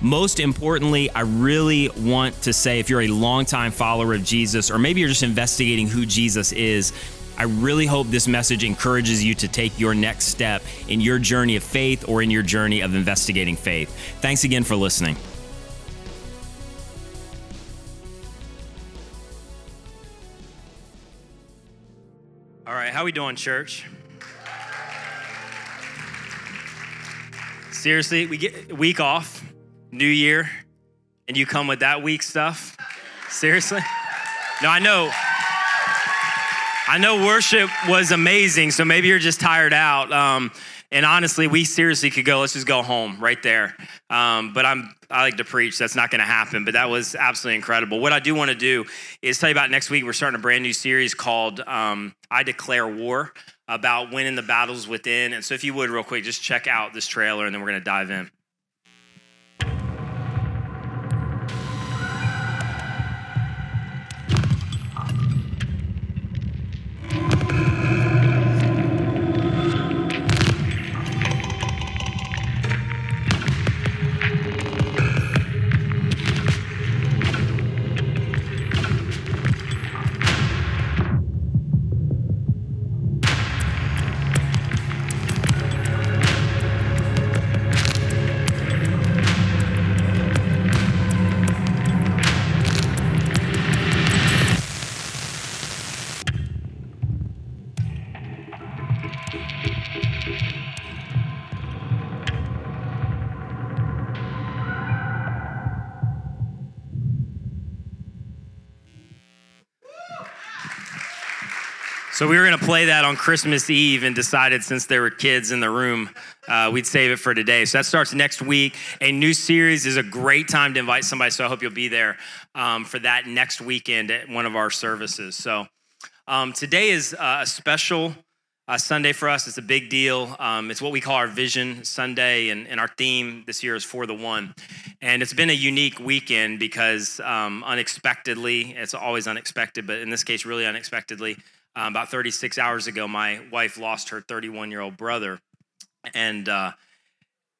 Most importantly, I really want to say if you're a longtime follower of Jesus, or maybe you're just investigating who Jesus is, I really hope this message encourages you to take your next step in your journey of faith or in your journey of investigating faith. Thanks again for listening. All right, how we doing, church? Seriously, we get week off, new year, and you come with that week stuff? Seriously? No, I know. I know worship was amazing, so maybe you're just tired out. Um, and honestly, we seriously could go. Let's just go home right there. Um, but I'm I like to preach. That's not going to happen. But that was absolutely incredible. What I do want to do is tell you about next week. We're starting a brand new series called um, "I Declare War." About winning the battles within. And so, if you would, real quick, just check out this trailer and then we're going to dive in. So we were going to play that on Christmas Eve and decided since there were kids in the room, uh, we'd save it for today. So that starts next week. A new series is a great time to invite somebody. So I hope you'll be there um, for that next weekend at one of our services. So um, today is uh, a special uh, Sunday for us. It's a big deal. Um, it's what we call our Vision Sunday, and, and, our theme this year is For the One. And it's been a unique weekend because um, unexpectedly, it's always unexpected, but in this case, really unexpectedly, uh, about 36 hours ago, my wife lost her 31 year old brother and uh,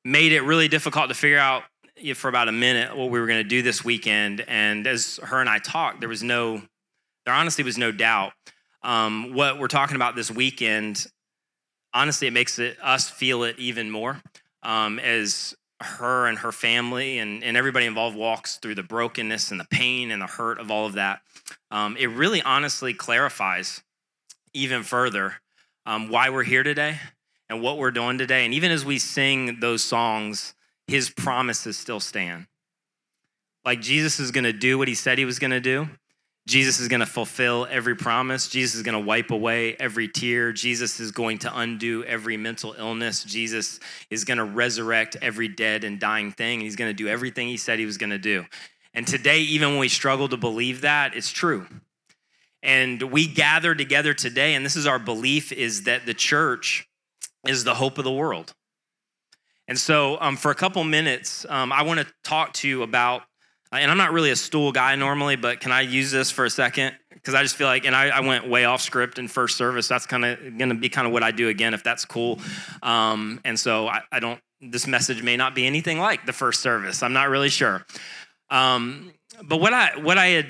made it really difficult to figure out for about a minute what we were going to do this weekend. And as her and I talked, there was no, there honestly was no doubt. Um, what we're talking about this weekend, honestly, it makes it, us feel it even more um, as her and her family and, and everybody involved walks through the brokenness and the pain and the hurt of all of that. Um, it really honestly clarifies even further um, why we're here today and what we're doing today. And even as we sing those songs, his promises still stand. Like Jesus is going to do what he said he was going to do. Jesus is going to fulfill every promise. Jesus is going to wipe away every tear. Jesus is going to undo every mental illness. Jesus is going to resurrect every dead and dying thing. He's going to do everything he said he was going to do. And today, even when we struggle to believe that, it's true. And we gather together today, and this is our belief is that the church is the hope of the world. And so, um, for a couple minutes, um, I want to talk to you about, uh, and I'm not really a stool guy normally, but can I use this for a second? Because I just feel like, and I, I, went way off script in first service. That's kind of going to be kind of what I do again, if that's cool. Um, and so, I, I, don't, this message may not be anything like the first service. I'm not really sure. Um, but what I, what I had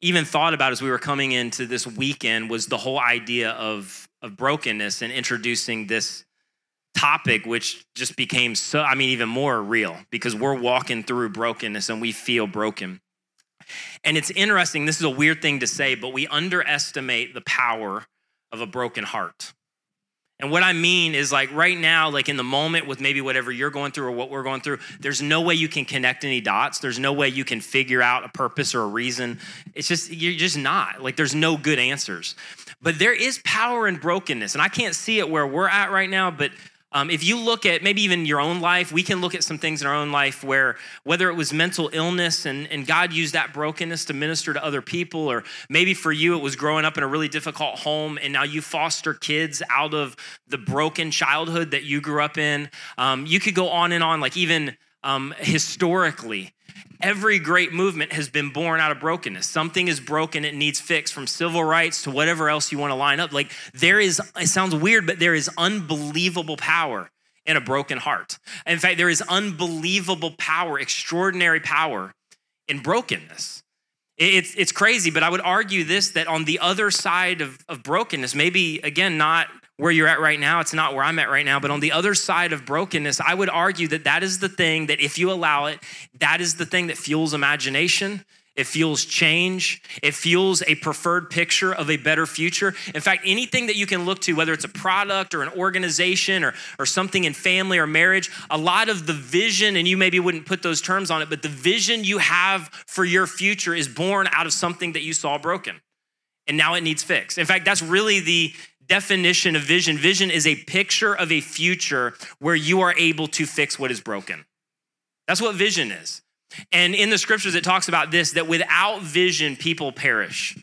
even thought about as we were coming into this weekend was the whole idea of, of brokenness and introducing this topic, which just became so, I mean, even more real because we're walking through brokenness and we feel broken. And it's interesting, this is a weird thing to say, but we underestimate the power of a broken heart. And what I mean is like right now, like in the moment with maybe whatever you're going through or what we're going through, there's no way you can connect any dots. There's no way you can figure out a purpose or a reason. It's just, you're just not. Like there's no good answers. But there is power in brokenness. And I can't see it where we're at right now, but Um, if you look at maybe even your own life, we can look at some things in our own life where whether it was mental illness and, and God used that brokenness to minister to other people, or maybe for you it was growing up in a really difficult home and now you foster kids out of the broken childhood that you grew up in. Um, you could go on and on, like even um, historically. Every great movement has been born out of brokenness. Something is broken, it needs fixed from civil rights to whatever else you want to line up. Like there is, it sounds weird, but there is unbelievable power in a broken heart. In fact, there is unbelievable power, extraordinary power in brokenness. It's, it's crazy, but I would argue this that on the other side of, of brokenness, maybe again, not where you're at right now, it's not where I'm at right now, but on the other side of brokenness, I would argue that that is the thing that if you allow it, that is the thing that fuels imagination. It fuels change. It fuels a preferred picture of a better future. In fact, anything that you can look to, whether it's a product or an organization or, or something in family or marriage, a lot of the vision, and you maybe wouldn't put those terms on it, but the vision you have for your future is born out of something that you saw broken. And now it needs fixed. In fact, that's really the, definition of vision vision is a picture of a future where you are able to fix what is broken. That's what vision is. And in the scriptures, it talks about this that without vision, people perish,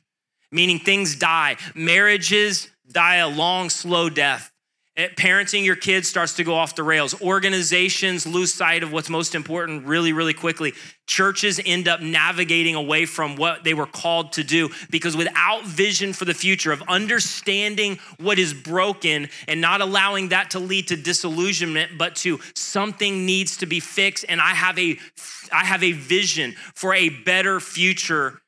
meaning things die. Marriages die a long, slow death. Eh, parenting your kids starts to go off the rails. Organizations lose sight of what's most important really, really quickly. Churches end up navigating away from what they were called to do because without vision for the future of understanding what is broken and not allowing that to lead to disillusionment, but to something needs to be fixed. And I have a, I have a vision for a better future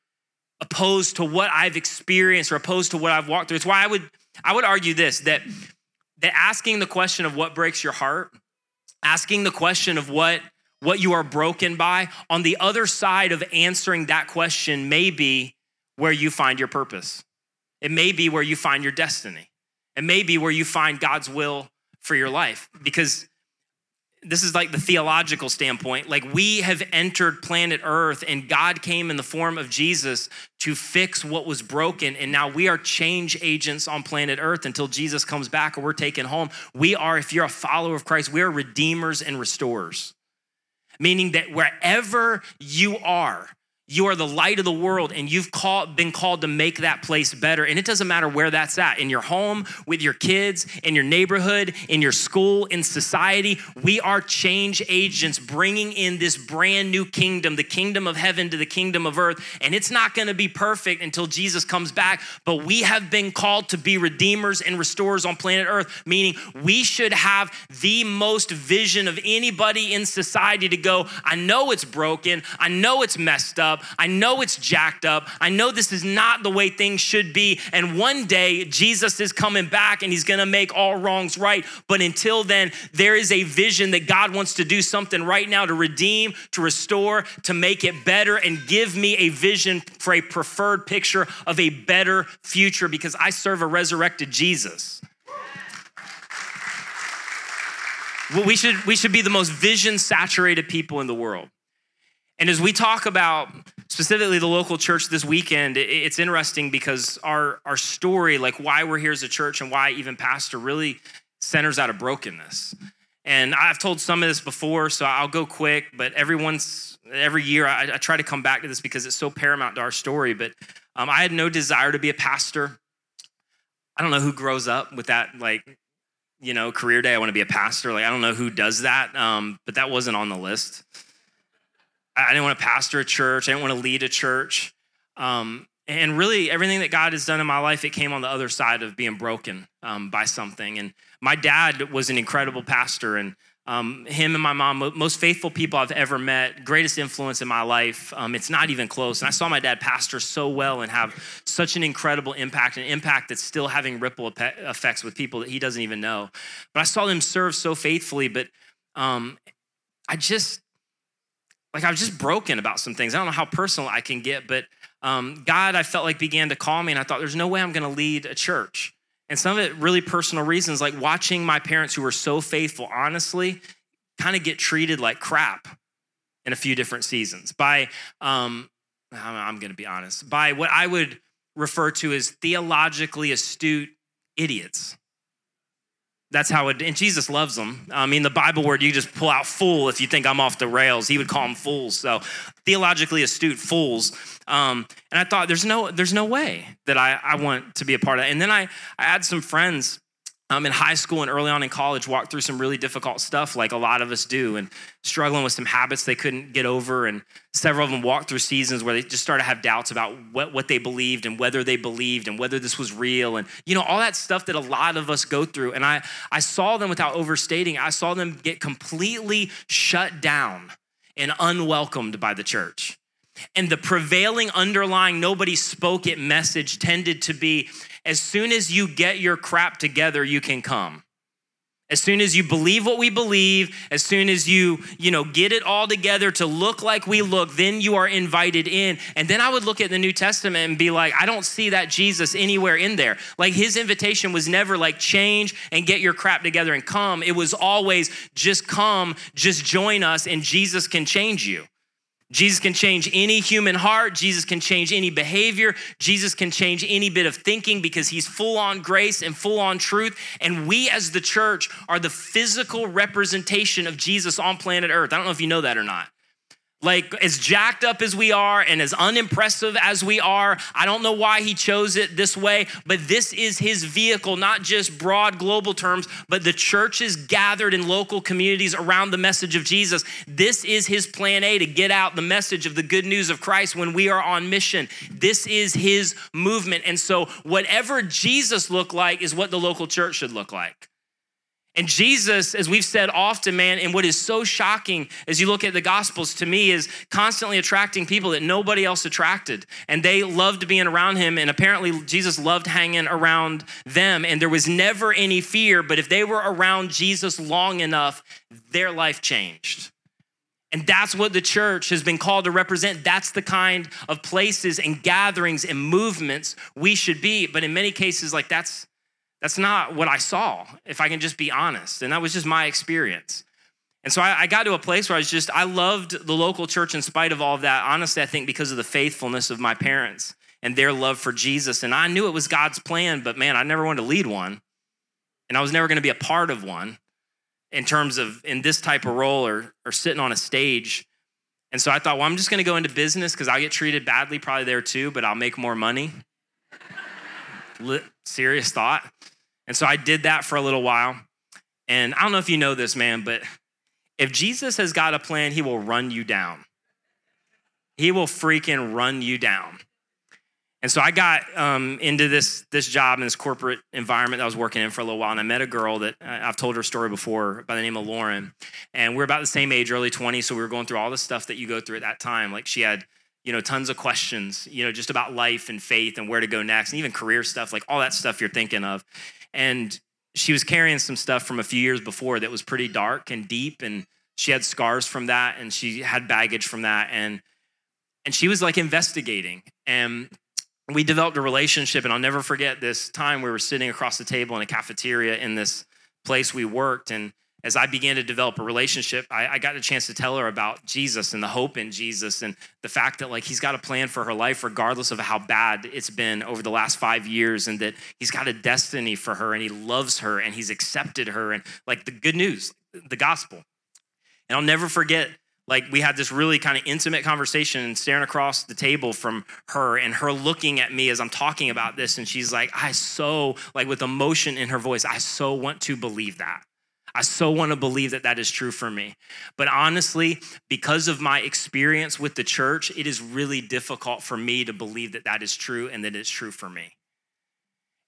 opposed to what I've experienced or opposed to what I've walked through. It's why I would, I would argue this that that asking the question of what breaks your heart, asking the question of what what you are broken by, on the other side of answering that question may be where you find your purpose. It may be where you find your destiny. It may be where you find God's will for your life because this is like the theological standpoint. Like we have entered planet Earth and God came in the form of Jesus to fix what was broken. And now we are change agents on planet Earth until Jesus comes back or we're taken home. We are, if you're a follower of Christ, we are redeemers and restorers. Meaning that wherever you are, you are the light of the world and you've called, been called to make that place better. And it doesn't matter where that's at in your home, with your kids, in your neighborhood, in your school, in society. We are change agents bringing in this brand new kingdom, the kingdom of heaven to the kingdom of earth. And it's not going to be perfect until Jesus comes back, but we have been called to be redeemers and restorers on planet earth, meaning we should have the most vision of anybody in society to go, I know it's broken, I know it's messed up up. I know it's jacked up. I know this is not the way things should be. And one day, Jesus is coming back and he's gonna make all wrongs right. But until then, there is a vision that God wants to do something right now to redeem, to restore, to make it better, and give me a vision for a preferred picture of a better future because I serve a resurrected Jesus. Well, we should, we should be the most vision saturated people in the world. And as we talk about specifically the local church this weekend, it's interesting because our, our story, like why we're here as a church and why even pastor, really centers out of brokenness. And I've told some of this before, so I'll go quick, but everyone's, every year I, I try to come back to this because it's so paramount to our story. But um, I had no desire to be a pastor. I don't know who grows up with that, like, you know, career day, I want to be a pastor. Like, I don't know who does that, um, but that wasn't on the list. I didn't want to pastor a church. I didn't want to lead a church. Um, and really, everything that God has done in my life, it came on the other side of being broken um, by something. And my dad was an incredible pastor, and um, him and my mom, most faithful people I've ever met, greatest influence in my life. Um, it's not even close. And I saw my dad pastor so well and have such an incredible impact, an impact that's still having ripple effects with people that he doesn't even know. But I saw him serve so faithfully, but um, I just, like I was just broken about some things. I don't know how personal I can get, but um, God, I felt like began to call me, and I thought, there's no way I'm going to lead a church. And some of it really personal reasons, like watching my parents who were so faithful, honestly, kind of get treated like crap in a few different seasons by, um, I'm going to be honest, by what I would refer to as theologically astute idiots. That's how it, and Jesus loves them. I mean, the Bible word, you just pull out fool if you think I'm off the rails. He would call them fools. So theologically astute fools. Um, and I thought, there's no, there's no way that I, I want to be a part of that. And then I, I had some friends um, in high school and early on in college walked through some really difficult stuff like a lot of us do and struggling with some habits they couldn't get over and several of them walked through seasons where they just started to have doubts about what, what they believed and whether they believed and whether this was real and you know all that stuff that a lot of us go through and i i saw them without overstating i saw them get completely shut down and unwelcomed by the church. And the prevailing underlying nobody spoke it message tended to be as soon as you get your crap together, you can come. As soon as you believe what we believe, as soon as you, you know, get it all together to look like we look, then you are invited in. And then I would look at the New Testament and be like, I don't see that Jesus anywhere in there. Like his invitation was never like change and get your crap together and come. It was always just come, just join us and Jesus can change you. Jesus can change any human heart. Jesus can change any behavior. Jesus can change any bit of thinking because he's full on grace and full on truth. And we, as the church, are the physical representation of Jesus on planet Earth. I don't know if you know that or not. Like, as jacked up as we are and as unimpressive as we are, I don't know why he chose it this way, but this is his vehicle, not just broad global terms, but the churches gathered in local communities around the message of Jesus. This is his plan A to get out the message of the good news of Christ when we are on mission. This is his movement. And so, whatever Jesus looked like is what the local church should look like. And Jesus, as we've said often, man, and what is so shocking as you look at the Gospels to me is constantly attracting people that nobody else attracted. And they loved being around him. And apparently, Jesus loved hanging around them. And there was never any fear. But if they were around Jesus long enough, their life changed. And that's what the church has been called to represent. That's the kind of places and gatherings and movements we should be. But in many cases, like that's that's not what I saw, if I can just be honest. And that was just my experience. And so I, I, got to a place where I was just, I loved the local church in spite of all of that. Honestly, I think because of the faithfulness of my parents and their love for Jesus. And I knew it was God's plan, but man, I never wanted to lead one. And I was never going to be a part of one in terms of in this type of role or, or sitting on a stage. And so I thought, well, I'm just going to go into business because I'll get treated badly probably there too, but I'll make more money serious thought. And so I did that for a little while. And I don't know if you know this, man, but if Jesus has got a plan, he will run you down. He will freaking run you down. And so I got um, into this, this job in this corporate environment that I was working in for a little while. And I met a girl that I've told her story before by the name of Lauren. And we're about the same age, early 20s. So we were going through all the stuff that you go through at that time. Like she had you know, tons of questions, you know, just about life and faith and where to go next, and even career stuff, like all that stuff you're thinking of. And she was carrying some stuff from a few years before that was pretty dark and deep, and she had scars from that, and she had baggage from that, and and she was like investigating, and we developed a relationship. And I'll never forget this time we were sitting across the table in a cafeteria in this place we worked, and as I began to develop a relationship, I, I, got a chance to tell her about Jesus and the hope in Jesus and the fact that like he's got a plan for her life, regardless of how bad it's been over the last five years, and that he's got a destiny for her and he loves her and he's accepted her and like the good news, the gospel. And I'll never forget, like we had this really kind of intimate conversation and staring across the table from her and her looking at me as I'm talking about this, and she's like, I so like with emotion in her voice, I so want to believe that. I so want to believe that that is true for me. But honestly, because of my experience with the church, it is really difficult for me to believe that that is true and that it's true for me.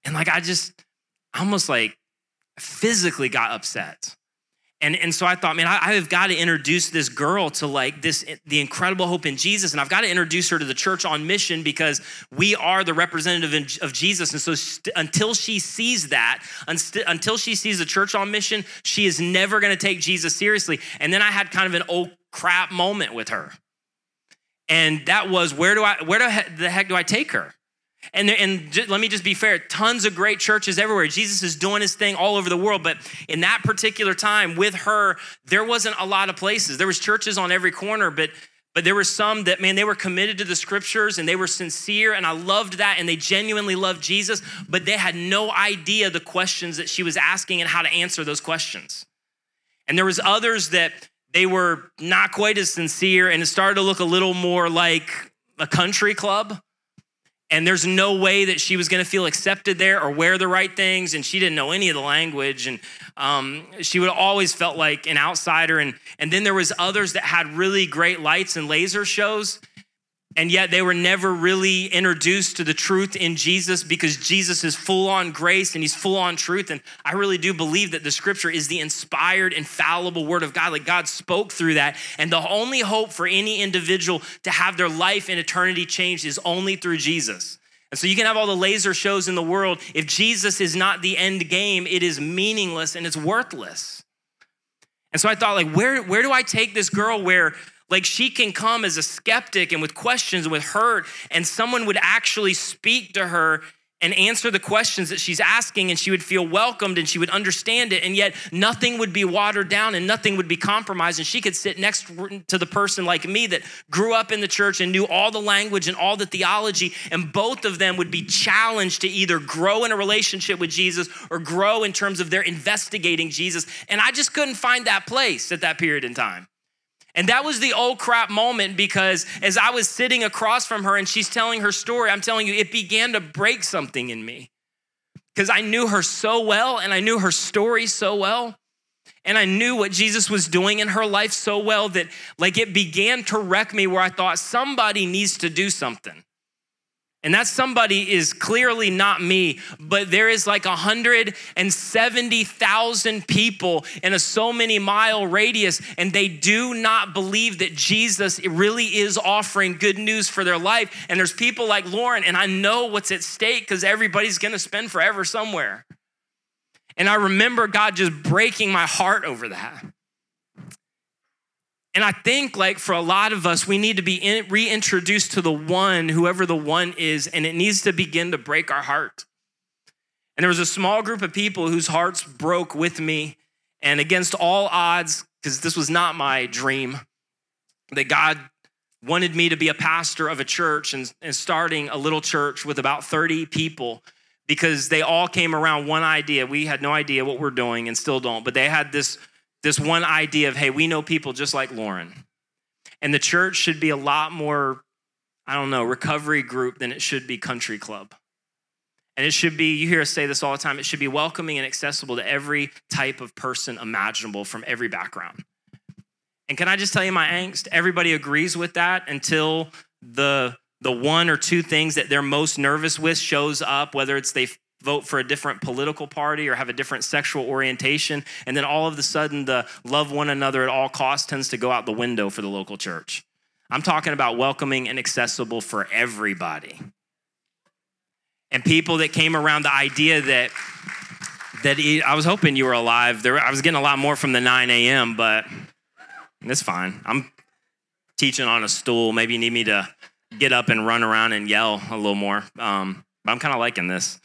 And like, I just almost like physically got upset. And, and so I thought, man, I, I have got to introduce this girl to like this, the incredible hope in Jesus. And I've got to introduce her to the church on mission because we are the representative of Jesus. And so st- until she sees that, unst- until she sees the church on mission, she is never going to take Jesus seriously. And then I had kind of an oh crap moment with her. And that was, where do I, where do, the heck do I take her? And, and just, let me just be fair tons of great churches everywhere. Jesus is doing his thing all over the world. But in that particular time with her, there wasn't a lot of places. There was churches on every corner, but But there were some that, man, they were committed to the scriptures and they were sincere, and I loved that, and they genuinely loved Jesus, but they had no idea the questions that she was asking and how to answer those questions. And there was others that they were not quite as sincere, and it started to look a little more like a country club and there's no way that she was going to feel accepted there or wear the right things and she didn't know any of the language and um, she would always felt like an outsider and, and then there was others that had really great lights and laser shows and yet they were never really introduced to the truth in Jesus because Jesus is full on grace and he's full on truth. And I really do believe that the scripture is the inspired, infallible word of God. Like God spoke through that. And the only hope for any individual to have their life and eternity changed is only through Jesus. And so you can have all the laser shows in the world. If Jesus is not the end game, it is meaningless and it's worthless. And so I thought, like, where, where do I take this girl where like she can come as a skeptic and with questions and with hurt, and someone would actually speak to her and answer the questions that she's asking, and she would feel welcomed and she would understand it, and yet nothing would be watered down and nothing would be compromised. And she could sit next to the person like me that grew up in the church and knew all the language and all the theology, and both of them would be challenged to either grow in a relationship with Jesus or grow in terms of their investigating Jesus. And I just couldn't find that place at that period in time. And that was the old crap moment because as I was sitting across from her and she's telling her story, I'm telling you, it began to break something in me because I knew her so well and I knew her story so well. And I knew what Jesus was doing in her life so well that, like, it began to wreck me where I thought somebody needs to do something. And that somebody is clearly not me, but there is like 170,000 people in a so many mile radius, and they do not believe that Jesus really is offering good news for their life. And there's people like Lauren, and I know what's at stake because everybody's gonna spend forever somewhere. And I remember God just breaking my heart over that. And I think, like, for a lot of us, we need to be in, reintroduced to the one, whoever the one is, and it needs to begin to break our heart. And there was a small group of people whose hearts broke with me, and against all odds, because this was not my dream, that God wanted me to be a pastor of a church and, and starting a little church with about 30 people because they all came around one idea. We had no idea what we're doing and still don't, but they had this this one idea of, hey, we know people just like Lauren. And the church should be a lot more, I don't know, recovery group than it should be country club. And it should be, you hear us say this all the time, it should be welcoming and accessible to every type of person imaginable from every background. And can I just tell you my angst? Everybody agrees with that until the the one or two things that they're most nervous with shows up, whether it's they vote for a different political party or have a different sexual orientation. And then all of a sudden, the love one another at all costs tends to go out the window for the local church. I'm talking about welcoming and accessible for everybody. And people that came around the idea that that I was hoping you were alive. There, I was getting a lot more from the 9 a.m., but it's fine. I'm teaching on a stool. Maybe you need me to get up and run around and yell a little more. Um, but I'm kind of liking this.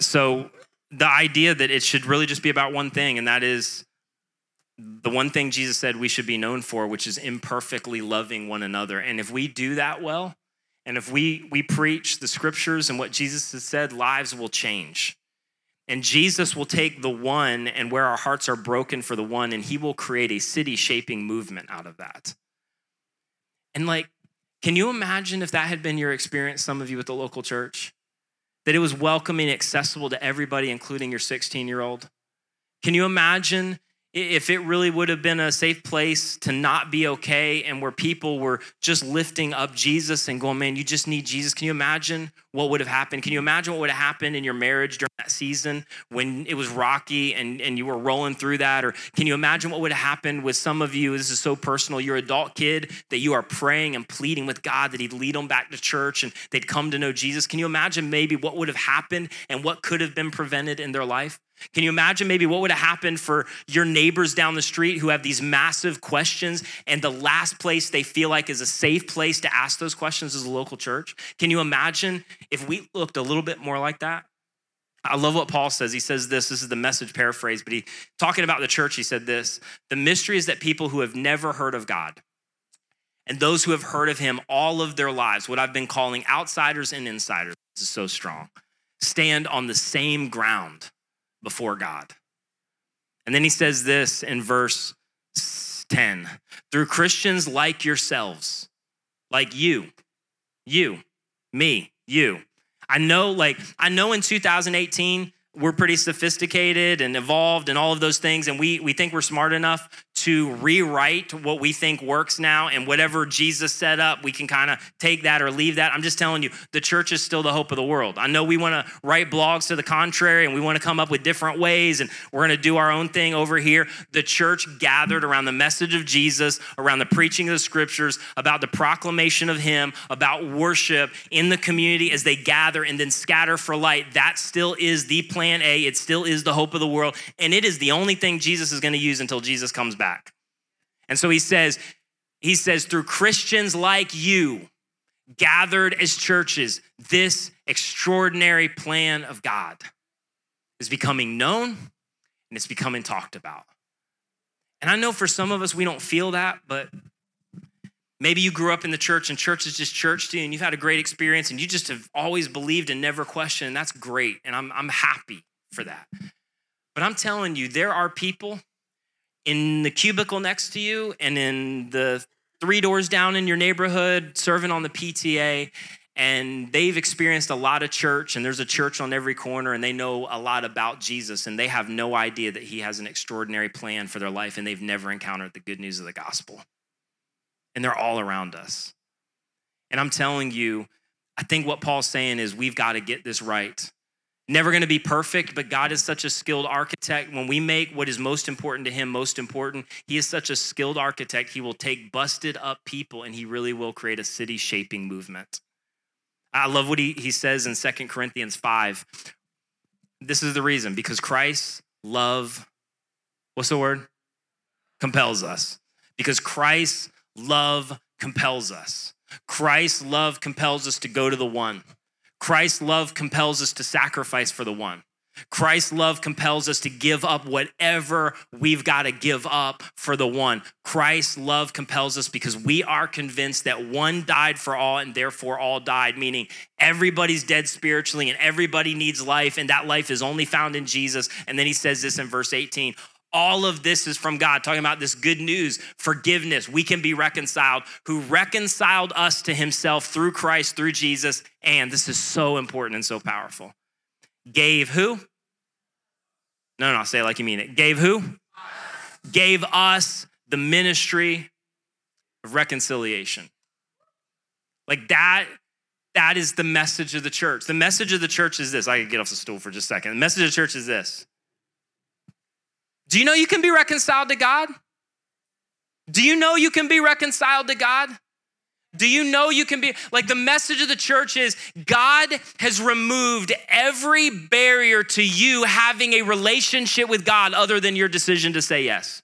So the idea that it should really just be about one thing, and that is the one thing Jesus said we should be known for, which is imperfectly loving one another. And if we do that well, and if we we preach the scriptures and what Jesus has said, lives will change. And Jesus will take the one and where our hearts are broken for the one, and he will create a city shaping movement out of that. And like, can you imagine if that had been your experience, some of you at the local church? That it was welcoming, and accessible to everybody, including your 16 year old? Can you imagine if it really would have been a safe place to not be okay and where people were just lifting up Jesus and going, man, you just need Jesus. Can you imagine what would have happened? Can you imagine what would have happened in your marriage during that season when it was rocky and, and you were rolling through that? Or can you imagine what would have happened with some of you? This is so personal. You're adult kid that you are praying and pleading with God that He'd lead them back to church and they'd come to know Jesus. Can you imagine maybe what would have happened and what could have been prevented in their life? Can you imagine maybe what would have happened for your neighbors down the street who have these massive questions and the last place they feel like is a safe place to ask those questions is a local church? Can you imagine if we looked a little bit more like that? I love what Paul says. He says this, this is the message paraphrase, but he talking about the church, he said this, the mystery is that people who have never heard of God and those who have heard of him all of their lives, what I've been calling outsiders and insiders, this is so strong, stand on the same ground before God. And then he says this in verse 10 through Christians like yourselves, like you, you, me, you. I know, like, I know in 2018, we're pretty sophisticated and evolved and all of those things, and we, we think we're smart enough to rewrite what we think works now and whatever Jesus set up, we can kind of take that or leave that. I'm just telling you, the church is still the hope of the world. I know we want to write blogs to the contrary and we want to come up with different ways and we're going to do our own thing over here. The church gathered around the message of Jesus, around the preaching of the scriptures, about the proclamation of Him, about worship in the community as they gather and then scatter for light. That still is the plan A. It still is the hope of the world. And it is the only thing Jesus is going to use until Jesus comes back. And so he says, he says, through Christians like you, gathered as churches, this extraordinary plan of God is becoming known and it's becoming talked about. And I know for some of us, we don't feel that, but maybe you grew up in the church and church is just church to you and you've had a great experience and you just have always believed and never questioned. And that's great. And I'm, I'm happy for that. But I'm telling you, there are people in the cubicle next to you and in the three doors down in your neighborhood serving on the PTA and they've experienced a lot of church and there's a church on every corner and they know a lot about Jesus and they have no idea that he has an extraordinary plan for their life and they've never encountered the good news of the gospel. And they're all around us. And I'm telling you, I think what Paul's saying is we've got to get this right. Never going to be perfect, but God is such a skilled architect. When we make what is most important to Him most important, He is such a skilled architect. He will take busted up people and He really will create a city shaping movement. I love what he, he says in Second Corinthians 5. This is the reason because Christ's love, what's the word? Compels us. Because Christ's love compels us. Christ's love compels us to go to the one. Christ's love compels us to sacrifice for the one. Christ's love compels us to give up whatever we've got to give up for the one. Christ's love compels us because we are convinced that one died for all and therefore all died, meaning everybody's dead spiritually and everybody needs life, and that life is only found in Jesus. And then he says this in verse 18 all of this is from God, talking about this good news, forgiveness. We can be reconciled, who reconciled us to himself through Christ, through Jesus. And this is so important and so powerful. Gave who? No, no, say it like you mean it. Gave who? Gave us the ministry of reconciliation. Like that, that is the message of the church. The message of the church is this. I could get off the stool for just a second. The message of the church is this do you know you can be reconciled to God? Do you know you can be reconciled to God? Do you know you can be like the message of the church is God has removed every barrier to you having a relationship with God other than your decision to say yes.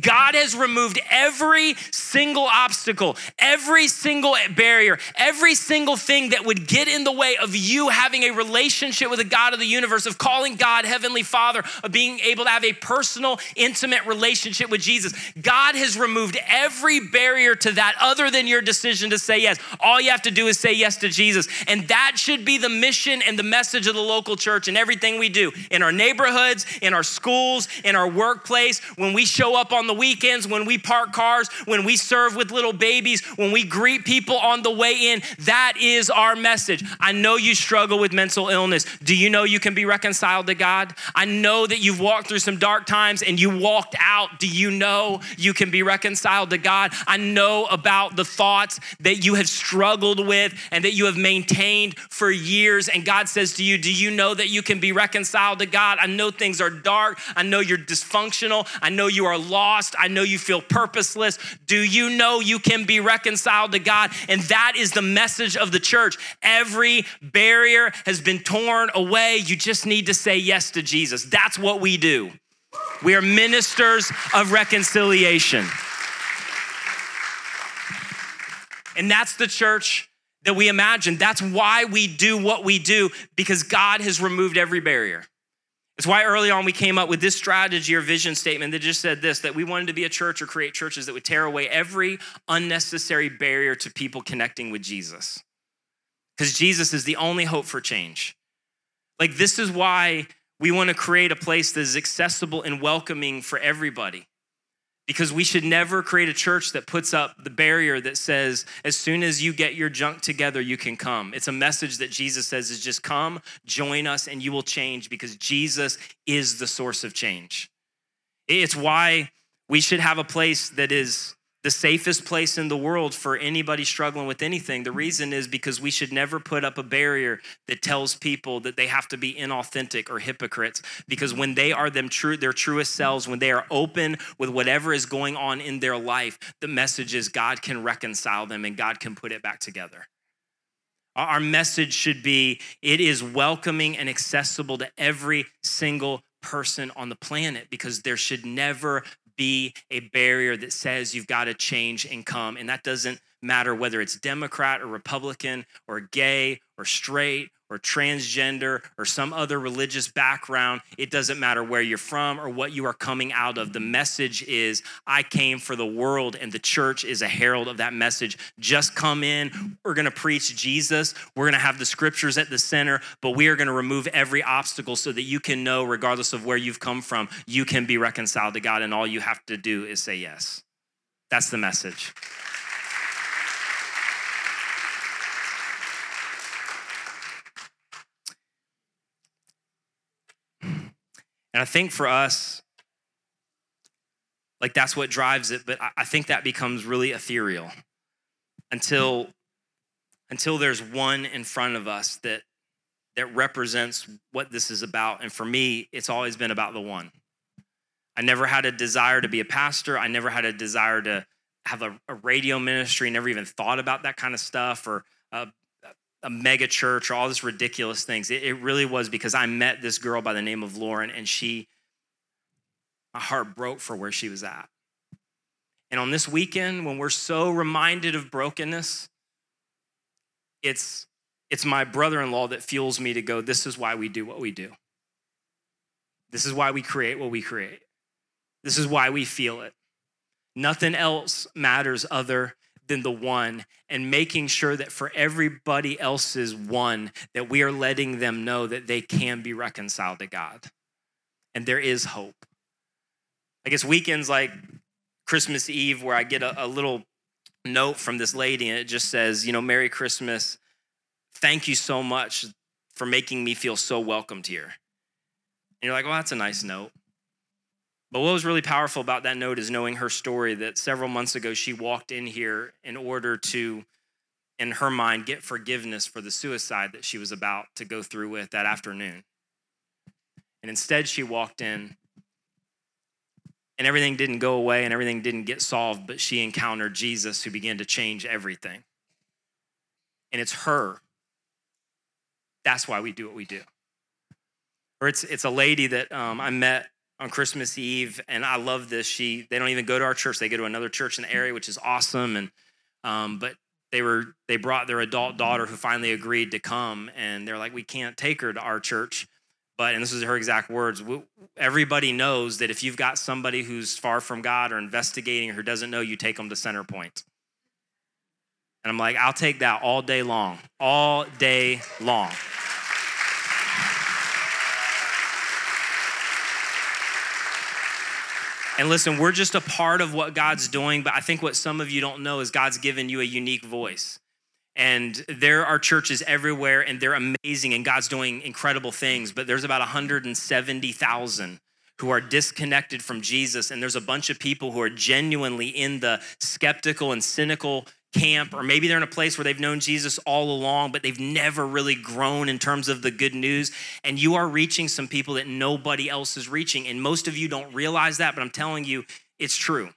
God has removed every single obstacle, every single barrier, every single thing that would get in the way of you having a relationship with the God of the universe, of calling God Heavenly Father, of being able to have a personal, intimate relationship with Jesus. God has removed every barrier to that other than your decision to say yes. All you have to do is say yes to Jesus. And that should be the mission and the message of the local church and everything we do in our neighborhoods, in our schools, in our workplace, when we show up up on the weekends, when we park cars, when we serve with little babies, when we greet people on the way in. That is our message. I know you struggle with mental illness. Do you know you can be reconciled to God? I know that you've walked through some dark times and you walked out. Do you know you can be reconciled to God? I know about the thoughts that you have struggled with and that you have maintained for years. And God says to you, Do you know that you can be reconciled to God? I know things are dark. I know you're dysfunctional. I know you are lost lost. I know you feel purposeless. Do you know you can be reconciled to God? And that is the message of the church. Every barrier has been torn away. You just need to say yes to Jesus. That's what we do. We are ministers of reconciliation. And that's the church that we imagine. That's why we do what we do because God has removed every barrier. It's why early on we came up with this strategy or vision statement that just said this that we wanted to be a church or create churches that would tear away every unnecessary barrier to people connecting with Jesus. Because Jesus is the only hope for change. Like, this is why we want to create a place that is accessible and welcoming for everybody because we should never create a church that puts up the barrier that says as soon as you get your junk together you can come. It's a message that jesus says is just come join us and you will change because jesus is the source of change. It's why we should have a place that is the safest place in the world for anybody struggling with anything. The reason is because we should never put up a barrier that tells people that they have to be inauthentic or hypocrites. Because when they are them true, their truest selves, when they are open with whatever is going on in their life, the message is God can reconcile them and God can put it back together. Our message should be it is welcoming and accessible to every single person on the planet because there should never be a barrier that says you've got to change and come. And that doesn't matter whether it's Democrat or Republican or gay or straight or transgender or some other religious background. It doesn't matter where you're from or what you are coming out of. The message is I came for the world, and the church is a herald of that message. Just come in. We're going to preach Jesus. We're going to have the scriptures at the center, but we are going to remove every obstacle so that you can know, regardless of where you've come from, you can be reconciled to God, and all you have to do is say yes. That's the message. And I think for us, like that's what drives it, but I think that becomes really ethereal until until there's one in front of us that that represents what this is about. And for me, it's always been about the one. I never had a desire to be a pastor. I never had a desire to have a, a radio ministry, never even thought about that kind of stuff or uh, a mega church or all these ridiculous things. It, it, really was because I met this girl by the name of Lauren, and she, my heart broke for where she was at. And on this weekend, when we're so reminded of brokenness, it's it's my brother-in-law that fuels me to go. This is why we do what we do. This is why we create what we create. This is why we feel it. Nothing else matters other than the one and making sure that for everybody else's one that we are letting them know that they can be reconciled to God and there is hope. I guess weekends like Christmas Eve where I get a, a little note from this lady and it just says, you know, Merry Christmas. Thank you so much for making me feel so welcomed here. And you're like, well, that's a nice note. But what was really powerful about that note is knowing her story that several months ago she walked in here in order to, in her mind, get forgiveness for the suicide that she was about to go through with that afternoon. And instead, she walked in and everything didn't go away and everything didn't get solved, but she encountered Jesus who began to change everything. And it's her. That's why we do what we do. Or it's, it's a lady that um, I met on Christmas Eve, and I love this. She they don't even go to our church; they go to another church in the area, which is awesome. And um, but they were they brought their adult daughter who finally agreed to come, and they're like, we can't take her to our church. But and this is her exact words. Everybody knows that if you've got somebody who's far from God or investigating or doesn't know, you take them to Centerpoint. And I'm like, I'll take that all day long, all day long. And listen, we're just a part of what God's doing, but I think what some of you don't know is God's given you a unique voice. And there are churches everywhere, and they're amazing, and God's doing incredible things, but there's about 170,000 who are disconnected from Jesus, and there's a bunch of people who are genuinely in the skeptical and cynical camp, or maybe they're in a place where they've known Jesus all along, but they've never really grown in terms of the good news. And you are reaching some people that nobody else is reaching. And most of you don't realize that, but I'm telling you, it's true.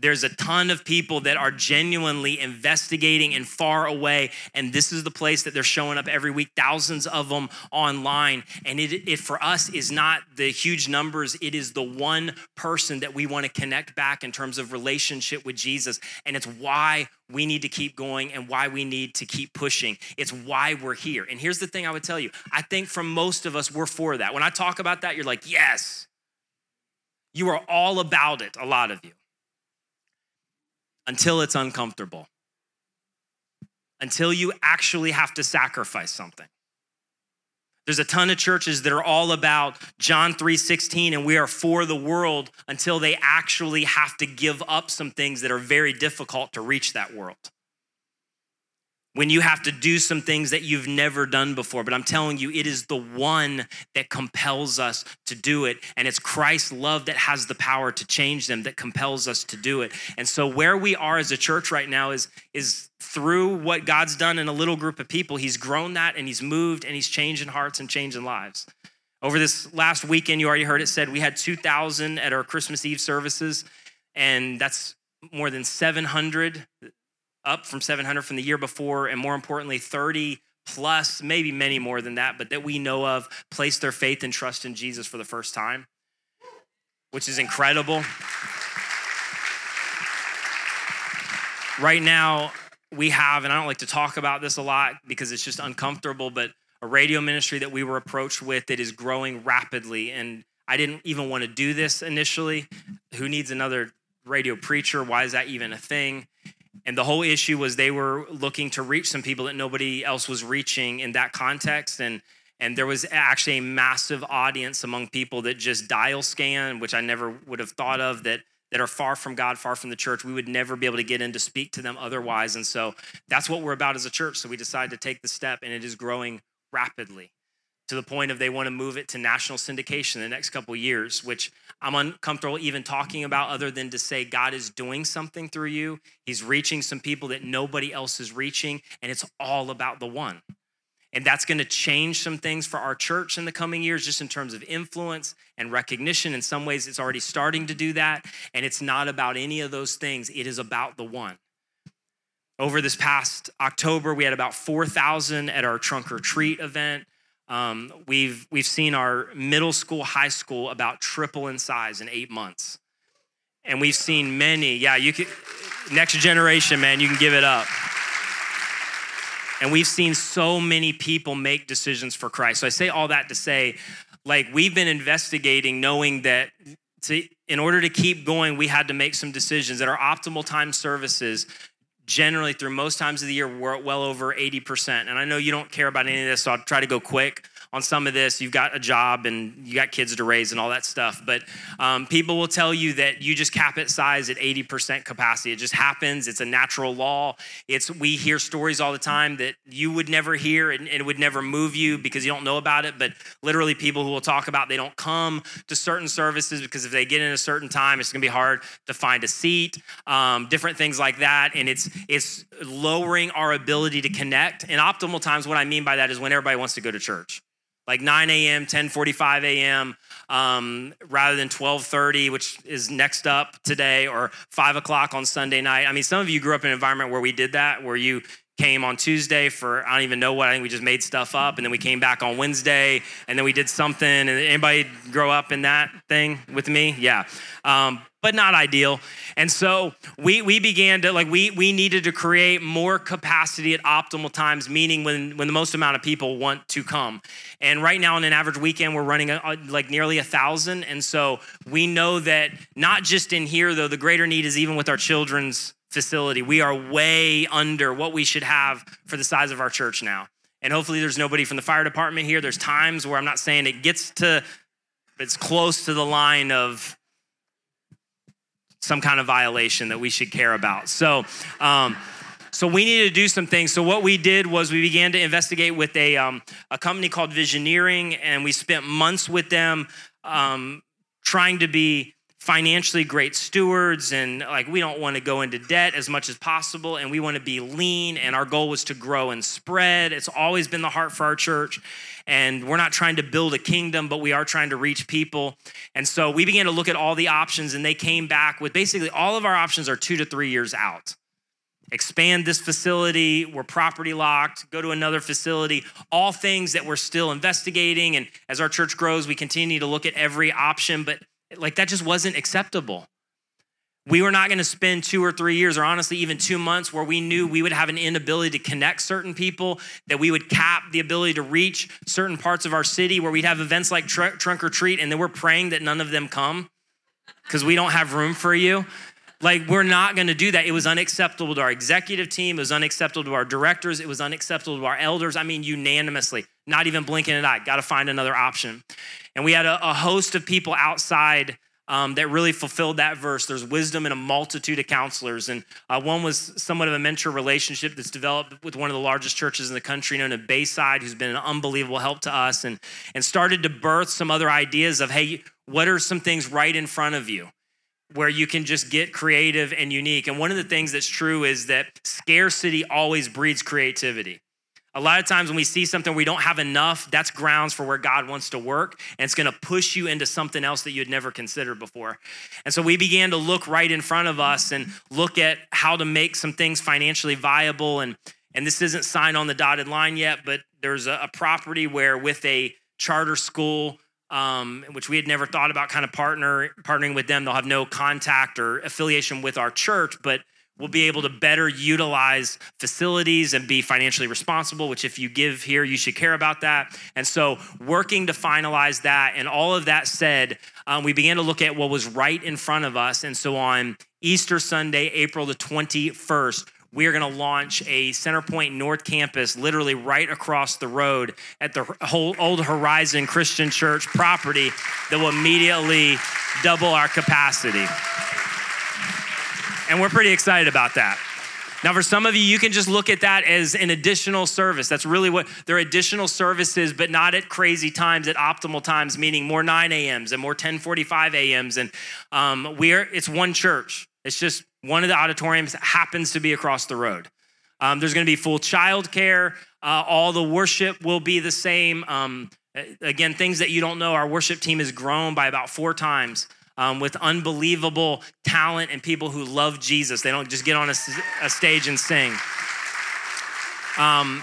There's a ton of people that are genuinely investigating and far away. And this is the place that they're showing up every week, thousands of them online. And it, it for us is not the huge numbers, it is the one person that we want to connect back in terms of relationship with Jesus. And it's why we need to keep going and why we need to keep pushing. It's why we're here. And here's the thing I would tell you I think for most of us, we're for that. When I talk about that, you're like, yes. You are all about it, a lot of you, until it's uncomfortable, until you actually have to sacrifice something. There's a ton of churches that are all about John 3:16 and we are for the world until they actually have to give up some things that are very difficult to reach that world. When you have to do some things that you've never done before, but I'm telling you it is the one that compels us to do it and it's Christ's love that has the power to change them that compels us to do it. And so where we are as a church right now is is through what God's done in a little group of people, He's grown that and He's moved and He's changing hearts and changing lives. Over this last weekend, you already heard it said we had 2,000 at our Christmas Eve services, and that's more than 700, up from 700 from the year before, and more importantly, 30 plus, maybe many more than that, but that we know of, placed their faith and trust in Jesus for the first time, which is incredible. Right now, we have, and I don't like to talk about this a lot because it's just uncomfortable, but a radio ministry that we were approached with that is growing rapidly. And I didn't even want to do this initially. Who needs another radio preacher? Why is that even a thing? And the whole issue was they were looking to reach some people that nobody else was reaching in that context. And and there was actually a massive audience among people that just dial scan, which I never would have thought of, that that are far from God, far from the church. We would never be able to get in to speak to them otherwise. And so that's what we're about as a church. So we decided to take the step, and it is growing rapidly to the point of they want to move it to national syndication in the next couple years, which I'm uncomfortable even talking about other than to say God is doing something through you. He's reaching some people that nobody else is reaching, and it's all about the one. And that's going to change some things for our church in the coming years, just in terms of influence and recognition. In some ways, it's already starting to do that. And it's not about any of those things, it is about the one. Over this past October, we had about 4,000 at our trunk or treat event. Um, we've, we've seen our middle school, high school about triple in size in eight months. And we've seen many, yeah, you can, next generation, man, you can give it up. And we've seen so many people make decisions for Christ. So I say all that to say, like, we've been investigating knowing that to, in order to keep going, we had to make some decisions. That our optimal time services, generally through most times of the year, we're well over 80%. And I know you don't care about any of this, so I'll try to go quick on some of this. You've got a job and you got kids to raise and all that stuff. But um, people will tell you that you just cap it size at 80% capacity. It just happens. It's a natural law. It's we hear stories all the time that you would never hear and, and it would never move you because you don't know about it. But literally, people who will talk about they don't come to certain services because if they get in a certain time, it's going to be hard to find a seat. Um, different things like that, and it's it's lowering our ability to connect. And optimal times, what I mean by that is when everybody wants to go to church like 9 a.m 10.45 a.m um, rather than 12.30 which is next up today or 5 o'clock on sunday night i mean some of you grew up in an environment where we did that where you came on Tuesday for I don't even know what I think we just made stuff up, and then we came back on Wednesday, and then we did something. And anybody grow up in that thing with me? Yeah, um, but not ideal. And so we we began to like we we needed to create more capacity at optimal times, meaning when when the most amount of people want to come. And right now, on an average weekend, we're running a, a, like nearly a thousand. And so we know that not just in here though, the greater need is even with our children's facility. We are way under what we should have for the size of our church now. And hopefully there's nobody from the fire department here. There's times where I'm not saying it gets to, it's close to the line of some kind of violation that we should care about. So, um, so we needed to do some things. So what we did was we began to investigate with a, um, a company called Visioneering, and we spent months with them um, trying to be financially great stewards and like we don't want to go into debt as much as possible and we want to be lean and our goal was to grow and spread. It's always been the heart for our church and we're not trying to build a kingdom but we are trying to reach people. And so we began to look at all the options and they came back with basically all of our options are 2 to 3 years out. Expand this facility we're property locked go to another facility. All things that we're still investigating and as our church grows we continue to look at every option but like that just wasn't acceptable. we were not going to spend two or three years, or honestly, even two months, where we knew we would have an inability to connect certain people, that we would cap the ability to reach certain parts of our city, where we'd have events like tr- Trunk or Treat, and then we're praying that none of them come because we don't have room for you. Like, we're not gonna do that. It was unacceptable to our executive team, it was unacceptable to our directors, it was unacceptable to our elders. I mean, unanimously, not even blinking an eye, gotta find another option. And we had a, a host of people outside um, that really fulfilled that verse. There's wisdom in a multitude of counselors. And uh, one was somewhat of a mentor relationship that's developed with one of the largest churches in the country, known as Bayside, who's been an unbelievable help to us and, and started to birth some other ideas of, hey, what are some things right in front of you? Where you can just get creative and unique. And one of the things that's true is that scarcity always breeds creativity. A lot of times when we see something we don't have enough, that's grounds for where God wants to work, and it's gonna push you into something else that you'd never considered before. And so we began to look right in front of us and look at how to make some things financially viable. And, and this isn't signed on the dotted line yet, but there's a, a property where with a charter school, um, which we had never thought about kind of partner partnering with them. They'll have no contact or affiliation with our church, but we'll be able to better utilize facilities and be financially responsible. Which, if you give here, you should care about that. And so, working to finalize that, and all of that said, um, we began to look at what was right in front of us. And so, on Easter Sunday, April the twenty first we are going to launch a Centerpoint North campus literally right across the road at the whole Old Horizon Christian Church property that will immediately double our capacity. And we're pretty excited about that. Now, for some of you, you can just look at that as an additional service. That's really what they're additional services, but not at crazy times, at optimal times, meaning more 9 a.m.s and more 10:45 a.m.s. And um, we're it's one church. It's just one of the auditoriums happens to be across the road. Um, there's going to be full childcare. Uh, all the worship will be the same. Um, again, things that you don't know, our worship team has grown by about four times um, with unbelievable talent and people who love Jesus. They don't just get on a, a stage and sing. Um,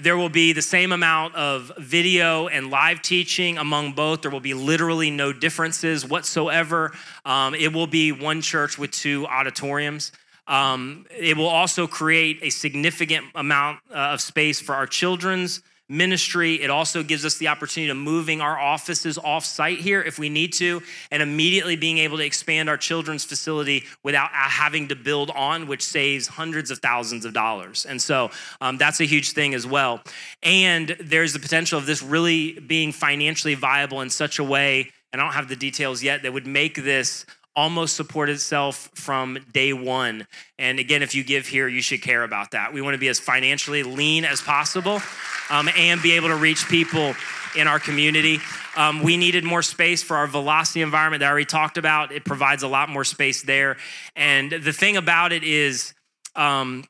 there will be the same amount of video and live teaching among both. There will be literally no differences whatsoever. Um, it will be one church with two auditoriums. Um, it will also create a significant amount uh, of space for our children's ministry. It also gives us the opportunity to moving our offices off site here if we need to, and immediately being able to expand our children's facility without having to build on, which saves hundreds of thousands of dollars. And so um, that's a huge thing as well. And there's the potential of this really being financially viable in such a way, and I don't have the details yet, that would make this almost support itself from day one. And again, if you give here, you should care about that. We want to be as financially lean as possible um, and be able to reach people in our community. Um, we needed more space for our velocity environment that I already talked about. It provides a lot more space there. And the thing about it is, um,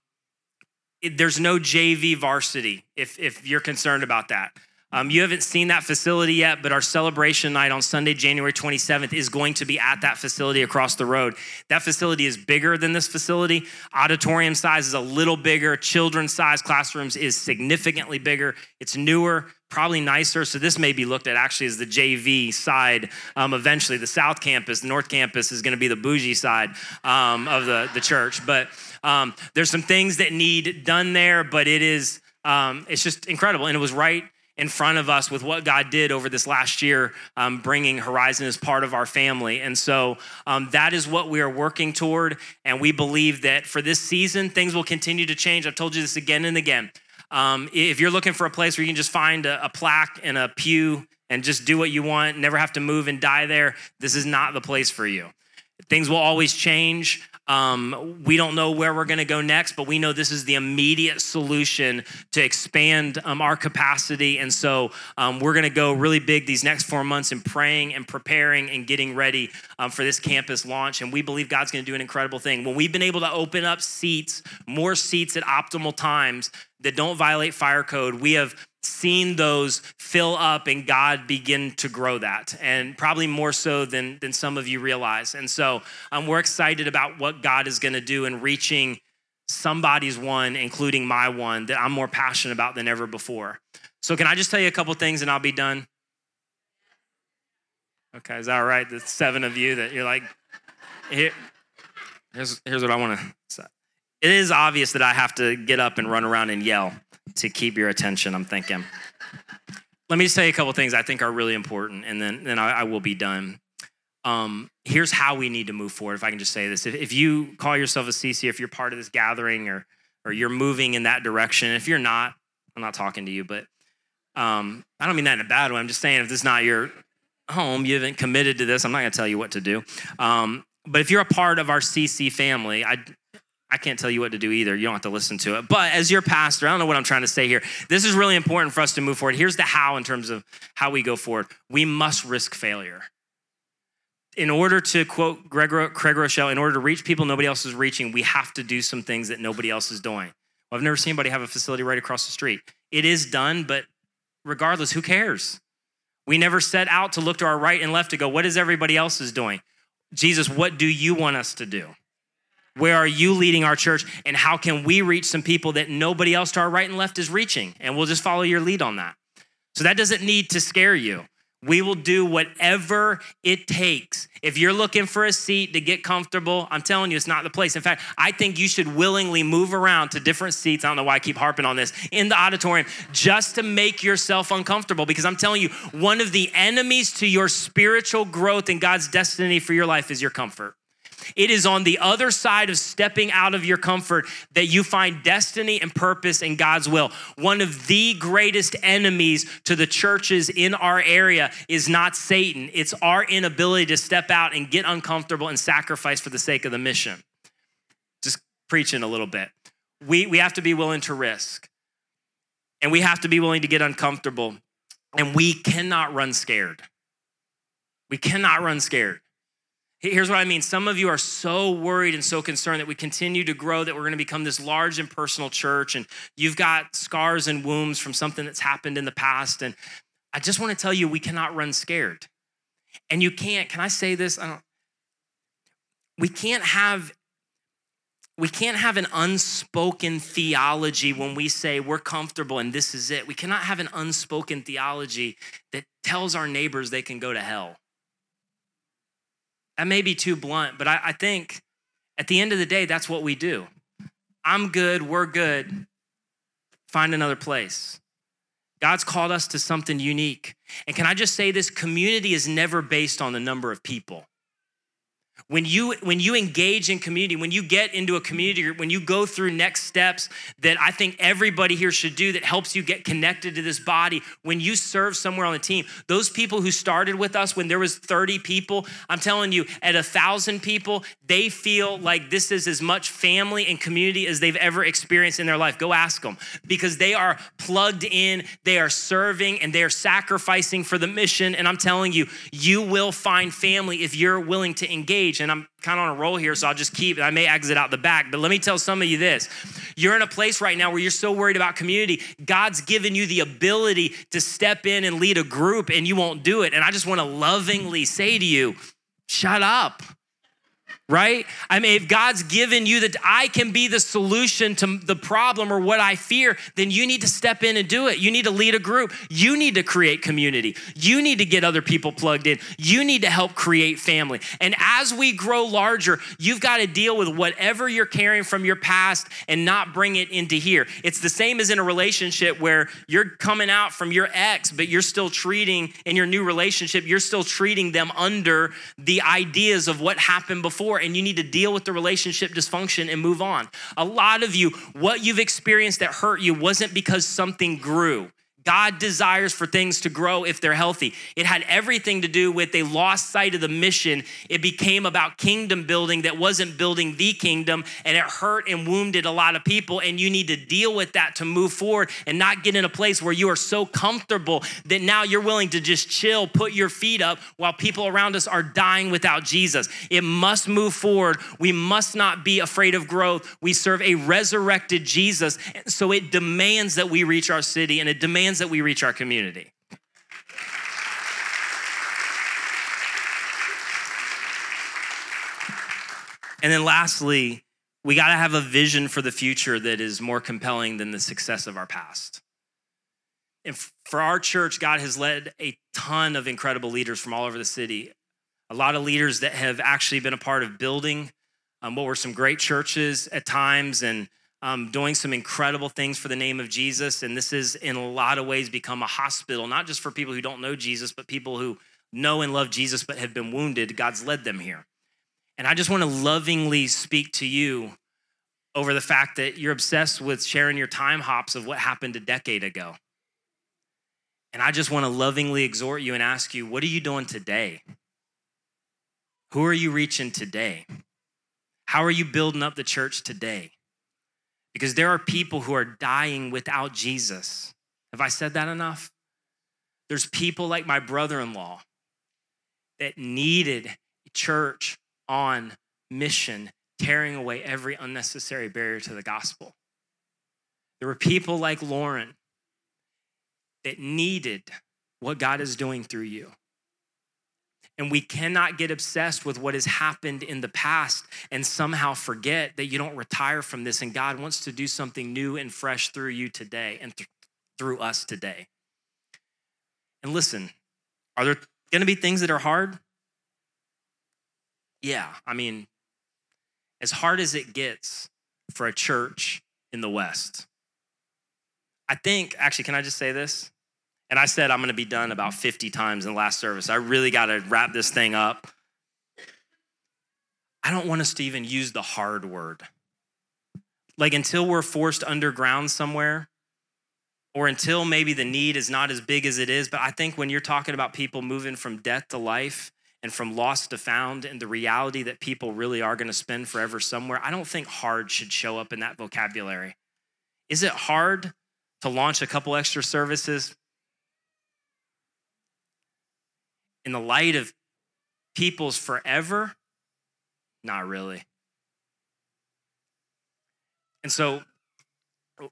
it, there's no JV varsity if, if you're concerned about that. Um, you haven't seen that facility yet, but our celebration night on Sunday, January 27th, is going to be at that facility across the road. That facility is bigger than this facility. Auditorium size is a little bigger. Children's size classrooms is significantly bigger. It's newer, probably nicer. So this may be looked at actually as the JV side. Um, eventually, the South Campus, the North Campus is going to be the bougie side um, of the, the church. But um, there's some things that need done there, but it is um, it's just incredible, and it was right in front of us with what God did over this last year, um, bringing Horizon as part of our family. And so um, that is what we are working toward. And we believe that for this season, things will continue to change. I've told you this again and again. Um, if you're looking for a place where you can just find a, a plaque and a pew and just do what you want, never have to move and die there, this is not the place for you. Things will always change. Um, we don't know where we're going to go next, but we know this is the immediate solution to expand um, our capacity. And so um, we're going to go really big these next four months in praying and preparing and getting ready um, for this campus launch. And we believe God's going to do an incredible thing. When we've been able to open up seats, more seats at optimal times that don't violate fire code, we have seen those fill up and God begin to grow that, and probably more so than, than some of you realize. And so um, we're excited about what God is going to do in reaching somebody's one, including my one, that I'm more passionate about than ever before. So, can I just tell you a couple things and I'll be done? Okay, is that all right? The seven of you that you're like, here, here's, here's what I want to say. It is obvious that I have to get up and run around and yell to keep your attention, I'm thinking. Let me just say a couple things I think are really important, and then, then I, I will be done. Um, here's how we need to move forward, if I can just say this. If, if you call yourself a CC, if you're part of this gathering or, or you're moving in that direction, if you're not, I'm not talking to you, but um, I don't mean that in a bad way. I'm just saying if this is not your home, you haven't committed to this, I'm not gonna tell you what to do. Um, but if you're a part of our CC family, I, I can't tell you what to do either. You don't have to listen to it. But as your pastor, I don't know what I'm trying to say here. This is really important for us to move forward. Here's the how in terms of how we go forward. We must risk failure. In order to quote Greg, Craig Groeschel, in order to reach people nobody else is reaching, we have to do some things that nobody else is doing. Well, I've never seen anybody have a facility right across the street. It is done, but regardless, who cares? We never set out to look to our right and left to go, what is everybody else is doing? Jesus, what do you want us to do? Where are you leading our church? And how can we reach some people that nobody else to our right and left is reaching? And we'll just follow your lead on that. So that doesn't need to scare you. We will do whatever it takes. If you're looking for a seat to get comfortable, I'm telling you, it's not the place. In fact, I think you should willingly move around to different seats. I don't know why I keep harping on this in the auditorium just to make yourself uncomfortable because I'm telling you, one of the enemies to your spiritual growth and God's destiny for your life is your comfort. It is on the other side of stepping out of your comfort that you find destiny and purpose in God's will. One of the greatest enemies to the churches in our area is not Satan, it's our inability to step out and get uncomfortable and sacrifice for the sake of the mission. Just preaching a little bit. We, we have to be willing to risk, and we have to be willing to get uncomfortable, and we cannot run scared. We cannot run scared. Here's what I mean. Some of you are so worried and so concerned that we continue to grow, that we're going to become this large and personal church, and you've got scars and wounds from something that's happened in the past. And I just want to tell you, we cannot run scared. And you can't, can I say this? I we can't have we can't have an unspoken theology when we say we're comfortable and this is it. We cannot have an unspoken theology that tells our neighbors they can go to hell. That may be too blunt, but I, I think at the end of the day, that's what we do. I'm good, we're good. Find another place. God's called us to something unique. And can I just say this community is never based on the number of people. When you when you engage in community, when you get into a community, group, when you go through next steps that I think everybody here should do that helps you get connected to this body, when you serve somewhere on the team, those people who started with us when there was 30 people, I'm telling you, at a thousand people, they feel like this is as much family and community as they've ever experienced in their life. Go ask them because they are plugged in, they are serving, and they are sacrificing for the mission. And I'm telling you, you will find family if you're willing to engage and I'm kind of on a roll here, so I'll just keep, I may exit out the back, but let me tell some of you this. You're in a place right now where you're so worried about community. God's given you the ability to step in and lead a group, and you won't do it. And I just want to lovingly say to you, shut up right? I mean, if God's given you that I can be the solution to the problem or what I fear, then you need to step in and do it. You need to lead a group. You need to create community. You need to get other people plugged in. You need to help create family. And as we grow larger, you've got to deal with whatever you're carrying from your past and not bring it into here. It's the same as in a relationship where you're coming out from your ex, but you're still treating in your new relationship, you're still treating them under the ideas of what happened before and you need to deal with the relationship dysfunction and move on. A lot of you, what you've experienced that hurt you wasn't because something grew. God desires for things to grow if they're healthy. It had everything to do with they lost sight of the mission. It became about kingdom building that wasn't building the kingdom, and it hurt and wounded a lot of people. And you need to deal with that to move forward and not get in a place where you are so comfortable that now you're willing to just chill, put your feet up while people around us are dying without Jesus. It must move forward. We must not be afraid of growth. We serve a resurrected Jesus. So it demands that we reach our city and it demands that we reach our community. And then lastly, we got to have a vision for the future that is more compelling than the success of our past. And for our church, God has led a ton of incredible leaders from all over the city. a lot of leaders that have actually been a part of building um, what were some great churches at times and um, doing some incredible things for the name of Jesus. And this has, in a lot of ways, become a hospital, not just for people who don't know Jesus, but people who know and love Jesus but have been wounded. God's led them here. And I just want to lovingly speak to you over the fact that you're obsessed with sharing your time hops of what happened a decade ago. And I just want to lovingly exhort you and ask you, what are you doing today? Who are you reaching today? How are you building up the church today? Because there are people who are dying without Jesus. Have I said that enough? There's people like my brother in law that needed church on mission, tearing away every unnecessary barrier to the gospel. There were people like Lauren that needed what God is doing through you. And we cannot get obsessed with what has happened in the past and somehow forget that you don't retire from this. And God wants to do something new and fresh through you today and th- through us today. And listen, are there going to be things that are hard? Yeah, I mean, as hard as it gets for a church in the West, I think, actually, can I just say this? And I said I'm gonna be done about 50 times in the last service. I really gotta wrap this thing up. I don't want us to even use the hard word. Like until we're forced underground somewhere, or until maybe the need is not as big as it is. But I think when you're talking about people moving from death to life and from lost to found and the reality that people really are gonna spend forever somewhere, I don't think hard should show up in that vocabulary. Is it hard to launch a couple extra services? In the light of people's forever? Not really. And so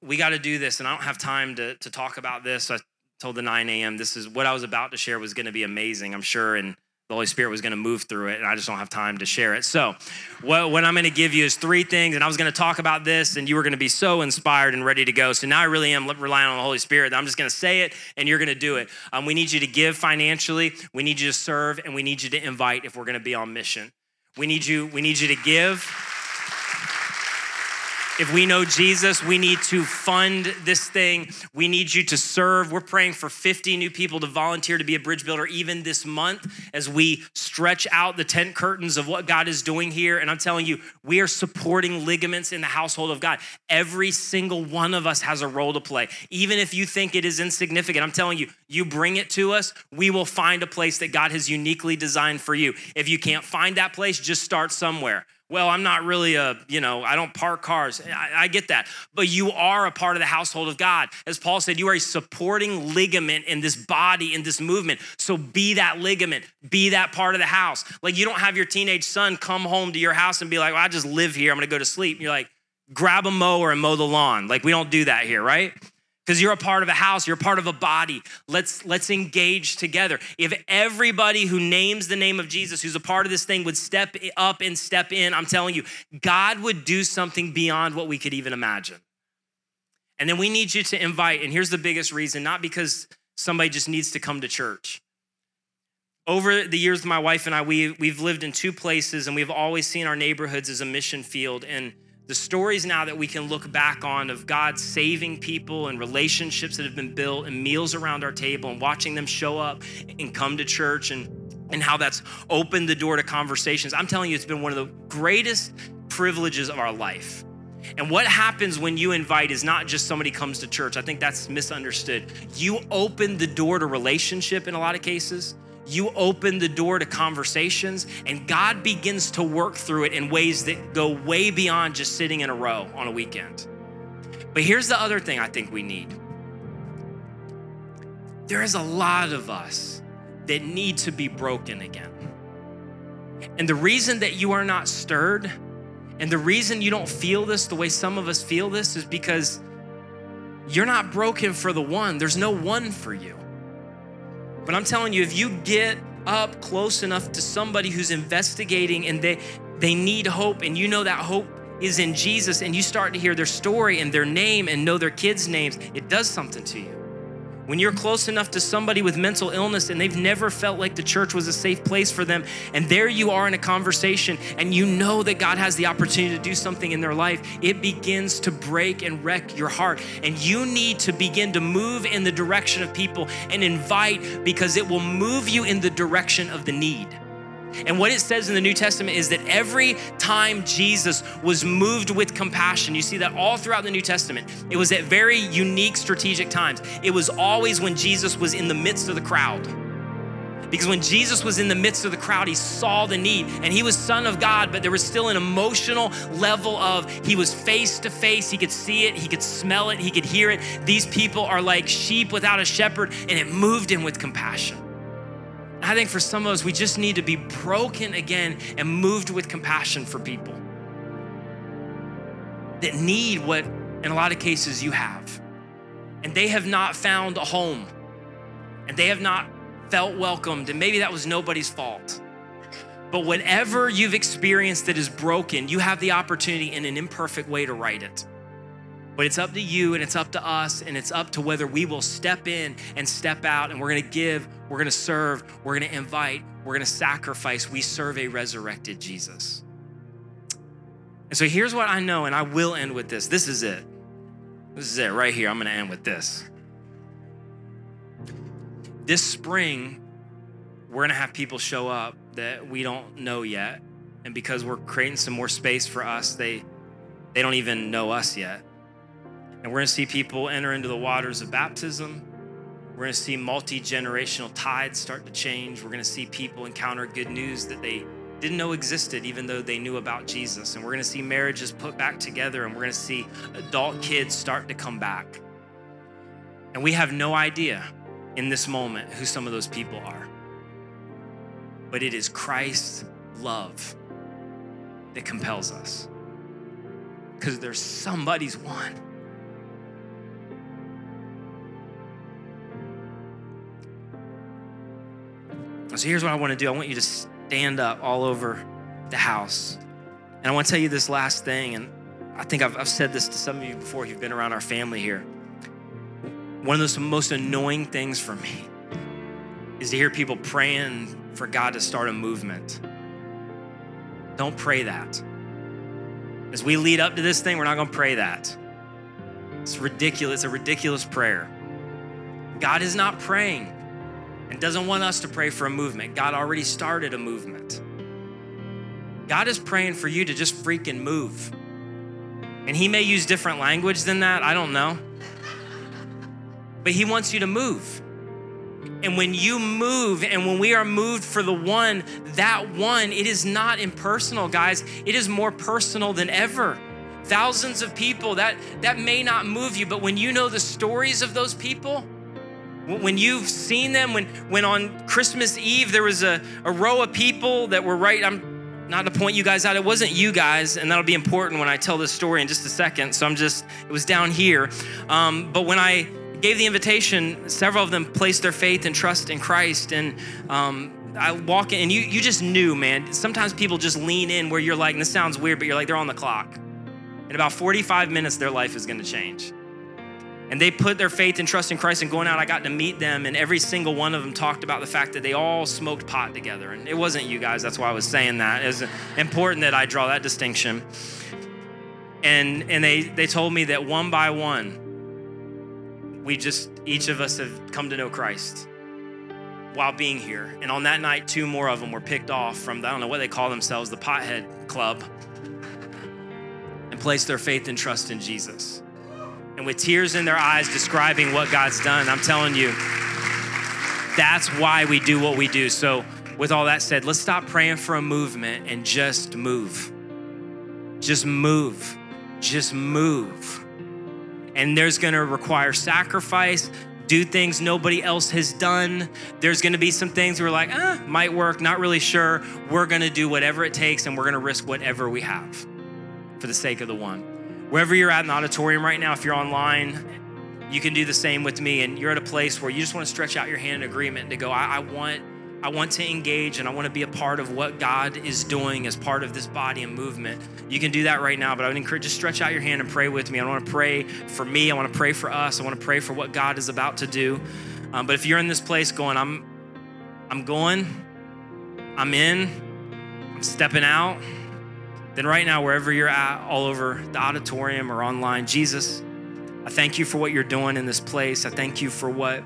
we got to do this, and I don't have time to, to talk about this. I told the 9 a.m. this is what I was about to share was going to be amazing, I'm sure. And the Holy Spirit was going to move through it, and I just don't have time to share it. So, what, what I'm going to give you is three things, and I was going to talk about this, and you were going to be so inspired and ready to go. So now I really am relying on the Holy Spirit. I'm just going to say it, and you're going to do it. Um, we need you to give financially. We need you to serve, and we need you to invite if we're going to be on mission. We need you. We need you to give. If we know Jesus, we need to fund this thing. We need you to serve. We're praying for 50 new people to volunteer to be a bridge builder even this month as we stretch out the tent curtains of what God is doing here. And I'm telling you, we are supporting ligaments in the household of God. Every single one of us has a role to play. Even if you think it is insignificant, I'm telling you, you bring it to us, we will find a place that God has uniquely designed for you. If you can't find that place, just start somewhere well, I'm not really a, you know, I don't park cars. I, I, get that. But you are a part of the household of God. As Paul said, you are a supporting ligament in this body, in this movement. So be that ligament, be that part of the house. Like you don't have your teenage son come home to your house and be like, well, I just live here. I'm going to go to sleep. You're like, grab a mower and mow the lawn. Like we don't do that here, right? Because you're a part of a house you're part of a body. Let's let's engage together. If everybody who names the name of jesus who's a part of this thing would step up and step in i'm telling you god would do something beyond what we could even imagine. And then we need you to invite and here's the biggest reason not because somebody just needs to come to church. Over the years my wife and i we, we've lived in two places and we've always seen our neighborhoods as a mission field and the stories now that we can look back on of God saving people and relationships that have been built and meals around our table and watching them show up and come to church and, and how that's opened the door to conversations. I'm telling you, it's been one of the greatest privileges of our life. And what happens when you invite is not just somebody comes to church. I think that's misunderstood. You open the door to relationship in a lot of cases you open the door to conversations, and God begins to work through it in ways that go way beyond just sitting in a row on a weekend. But here's the other thing I think we need there is a lot of us that need to be broken again. And the reason that you are not stirred, and the reason you don't feel this the way some of us feel this, is because you're not broken for the one. There's no one for you. But I'm telling you, if you get up close enough to somebody who's investigating and they they need hope and you know that hope is in Jesus and you start to hear their story and their name and know their kids' names, it does something to you. When you're close enough to somebody with mental illness and they've never felt like the church was a safe place for them, and there you are in a conversation and you know that God has the opportunity to do something in their life, it begins to break and wreck your heart. And you need to begin to move in the direction of people and invite because it will move you in the direction of the need. And what it says in the New Testament is that every time Jesus was moved with compassion, you see that all throughout the New Testament, it was at very unique strategic times. It was always when Jesus was in the midst of the crowd. Because when Jesus was in the midst of the crowd, he saw the need and he was Son of God, but there was still an emotional level of he was face to face. He could see it, he could smell it, he could hear it. These people are like sheep without a shepherd, and it moved him with compassion. I think for some of us, we just need to be broken again and moved with compassion for people that need what, in a lot of cases, you have. And they have not found a home and they have not felt welcomed. And maybe that was nobody's fault. But whatever you've experienced that is broken, you have the opportunity in an imperfect way to right it. But it's up to you and it's up to us and it's up to whether we will step in and step out and we're gonna give, we're gonna serve, we're gonna invite, we're gonna sacrifice. We serve a resurrected Jesus. And so here's what I know, and I will end with this. This is it. This is it right here. I'm gonna end with this. This spring, we're gonna have people show up that we don't know yet. And because we're creating some more space for us, they they don't even know us yet. And we're gonna see people enter into the waters of baptism. We're gonna see multi generational tides start to change. We're gonna see people encounter good news that they didn't know existed, even though they knew about Jesus. And we're gonna see marriages put back together, and we're gonna see adult kids start to come back. And we have no idea in this moment who some of those people are. But it is Christ's love that compels us. Because there's somebody's one So here's what I want to do I want you to stand up all over the house. And I want to tell you this last thing, and I think I've, I've said this to some of you before you've been around our family here. One of the most annoying things for me is to hear people praying for God to start a movement. Don't pray that. As we lead up to this thing, we're not going to pray that. It's ridiculous. It's a ridiculous prayer. God is not praying and doesn't want us to pray for a movement. God already started a movement. God is praying for you to just freaking move. And He may use different language than that, I don't know. But He wants you to move. And when you move, and when we are moved for the one, that one, it is not impersonal, guys. It is more personal than ever. Thousands of people, that, that may not move you, but when you know the stories of those people, when you've seen them, when, when on Christmas Eve there was a, a row of people that were right, I'm not to point you guys out, it wasn't you guys, and that'll be important when I tell this story in just a second. So I'm just, it was down here. Um, but when I gave the invitation, several of them placed their faith and trust in Christ. And um, I walk in, and you, you just knew, man. Sometimes people just lean in where you're like, and this sounds weird, but you're like, they're on the clock. In about 45 minutes, their life is gonna change. And they put their faith and trust in Christ and going out, I got to meet them, and every single one of them talked about the fact that they all smoked pot together. And it wasn't you guys, that's why I was saying that. It's important that I draw that distinction. And, and they, they told me that one by one, we just, each of us have come to know Christ while being here. And on that night, two more of them were picked off from, I don't know what they call themselves, the Pothead Club, and placed their faith and trust in Jesus and with tears in their eyes describing what God's done. I'm telling you, that's why we do what we do. So, with all that said, let's stop praying for a movement and just move. Just move. Just move. And there's gonna require sacrifice, do things nobody else has done. There's gonna be some things we're like, ah, might work, not really sure. We're gonna do whatever it takes and we're gonna risk whatever we have for the sake of the one. Wherever you're at in the auditorium right now, if you're online, you can do the same with me. And you're at a place where you just want to stretch out your hand in agreement to go, I, I want. I want to engage and I want to be a part of what God is doing as part of this body and movement, you can do that right now. But I would encourage you just stretch out your hand and pray with me. I want to pray for me. I want to pray for us. I want to pray for what God is about to do. Um, but if you're in this place going, I'm, I'm going, I'm in, I'm stepping out, then right now, wherever you're at, all over the auditorium or online, Jesus, I thank you for what you're doing in this place. I thank you for what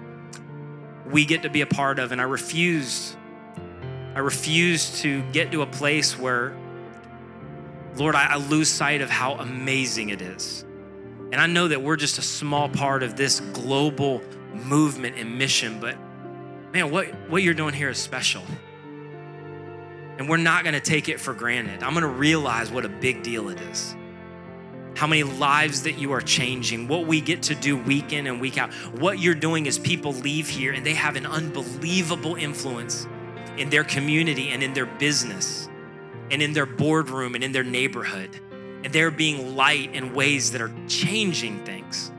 we get to be a part of. And I refuse, I refuse to get to a place where, Lord, I, I lose sight of how amazing it is. And I know that we're just a small part of this global movement and mission, but man, what, what you're doing here is special. And we're not gonna take it for granted. I'm gonna realize what a big deal it is how many lives that you are changing, what we get to do week in and week out. What you're doing is people leave here and they have an unbelievable influence in their community and in their business and in their boardroom and in their neighborhood. And they're being light in ways that are changing things.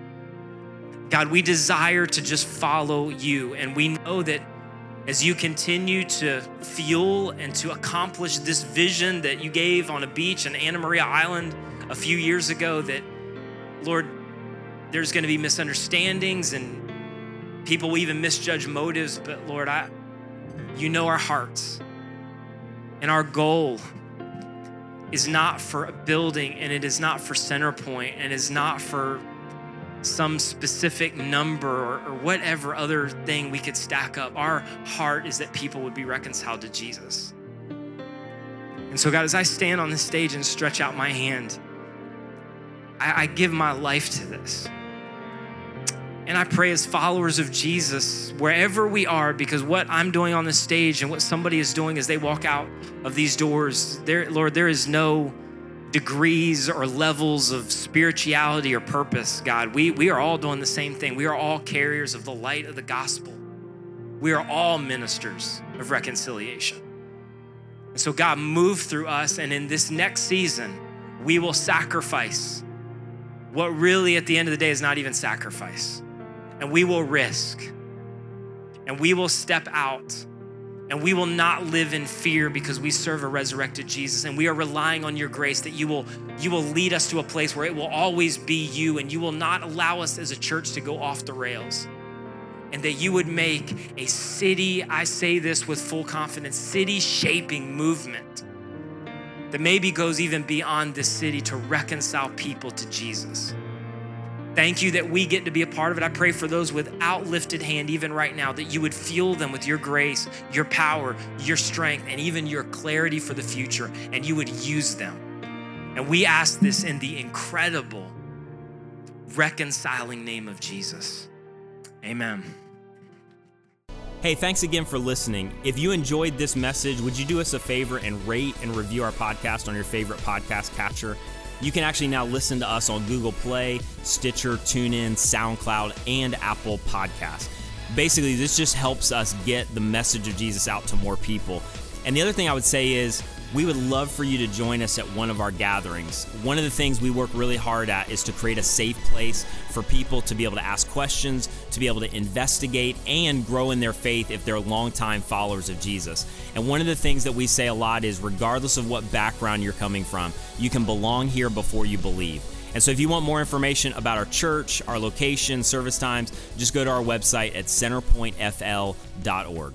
God, we desire to just follow you. And we know that as you continue to fuel and to accomplish this vision that you gave on a beach in Anna Maria Island a few years ago that, Lord, there's going to be misunderstandings and people will even misjudge motives, but Lord, I, you know our hearts. And our goal is not for a building and it is not for Centerpoint and is not for some specific number or, or, whatever other thing we could stack up. Our heart is that people would be reconciled to Jesus. And so, God, as I stand on this stage and stretch out my hand, I, I give my life to this. And I pray as followers of Jesus, wherever we are, because what I'm doing on the stage and what somebody is doing as they walk out of these doors, there, Lord, there is no degrees or levels of spirituality or purpose, God. We, we are all doing the same thing. We are all carriers of the light of the gospel. We are all ministers of reconciliation. And so, God, move through us. And in this next season, we will sacrifice what really at the end of the day is not even sacrifice. And we will risk and we will step out and we will not live in fear because we serve a resurrected Jesus and we are relying on your grace that you will you will lead us to a place where it will always be you and you will not allow us as a church to go off the rails and that you would make a city I say this with full confidence city shaping movement that maybe goes even beyond this city to reconcile people to Jesus. Thank you that we get to be a part of it. I pray for those without lifted hand, even right now, that you would fuel them with your grace, your power, your strength, and even your clarity for the future, and you would use them. And we ask this in the incredible, reconciling name of Jesus. Amen. Hey, thanks again for listening. If you enjoyed this message, would you do us a favor and rate and review our podcast on your favorite podcast catcher? You can actually now listen to us on Google Play, Stitcher, TuneIn, SoundCloud, and Apple Podcasts. Basically, this just helps us get the message of Jesus out to more people. And the other thing I would say is, we would love for you to join us at one of our gatherings. One of the things we work really hard at is to create a safe place for people to be able to ask questions, to be able to investigate, and grow in their faith if they're longtime followers of Jesus. And one of the things that we say a lot is regardless of what background you're coming from, you can belong here before you believe. And so, if you want more information about our church, our location, service times, just go to our website at centerpointfl.org.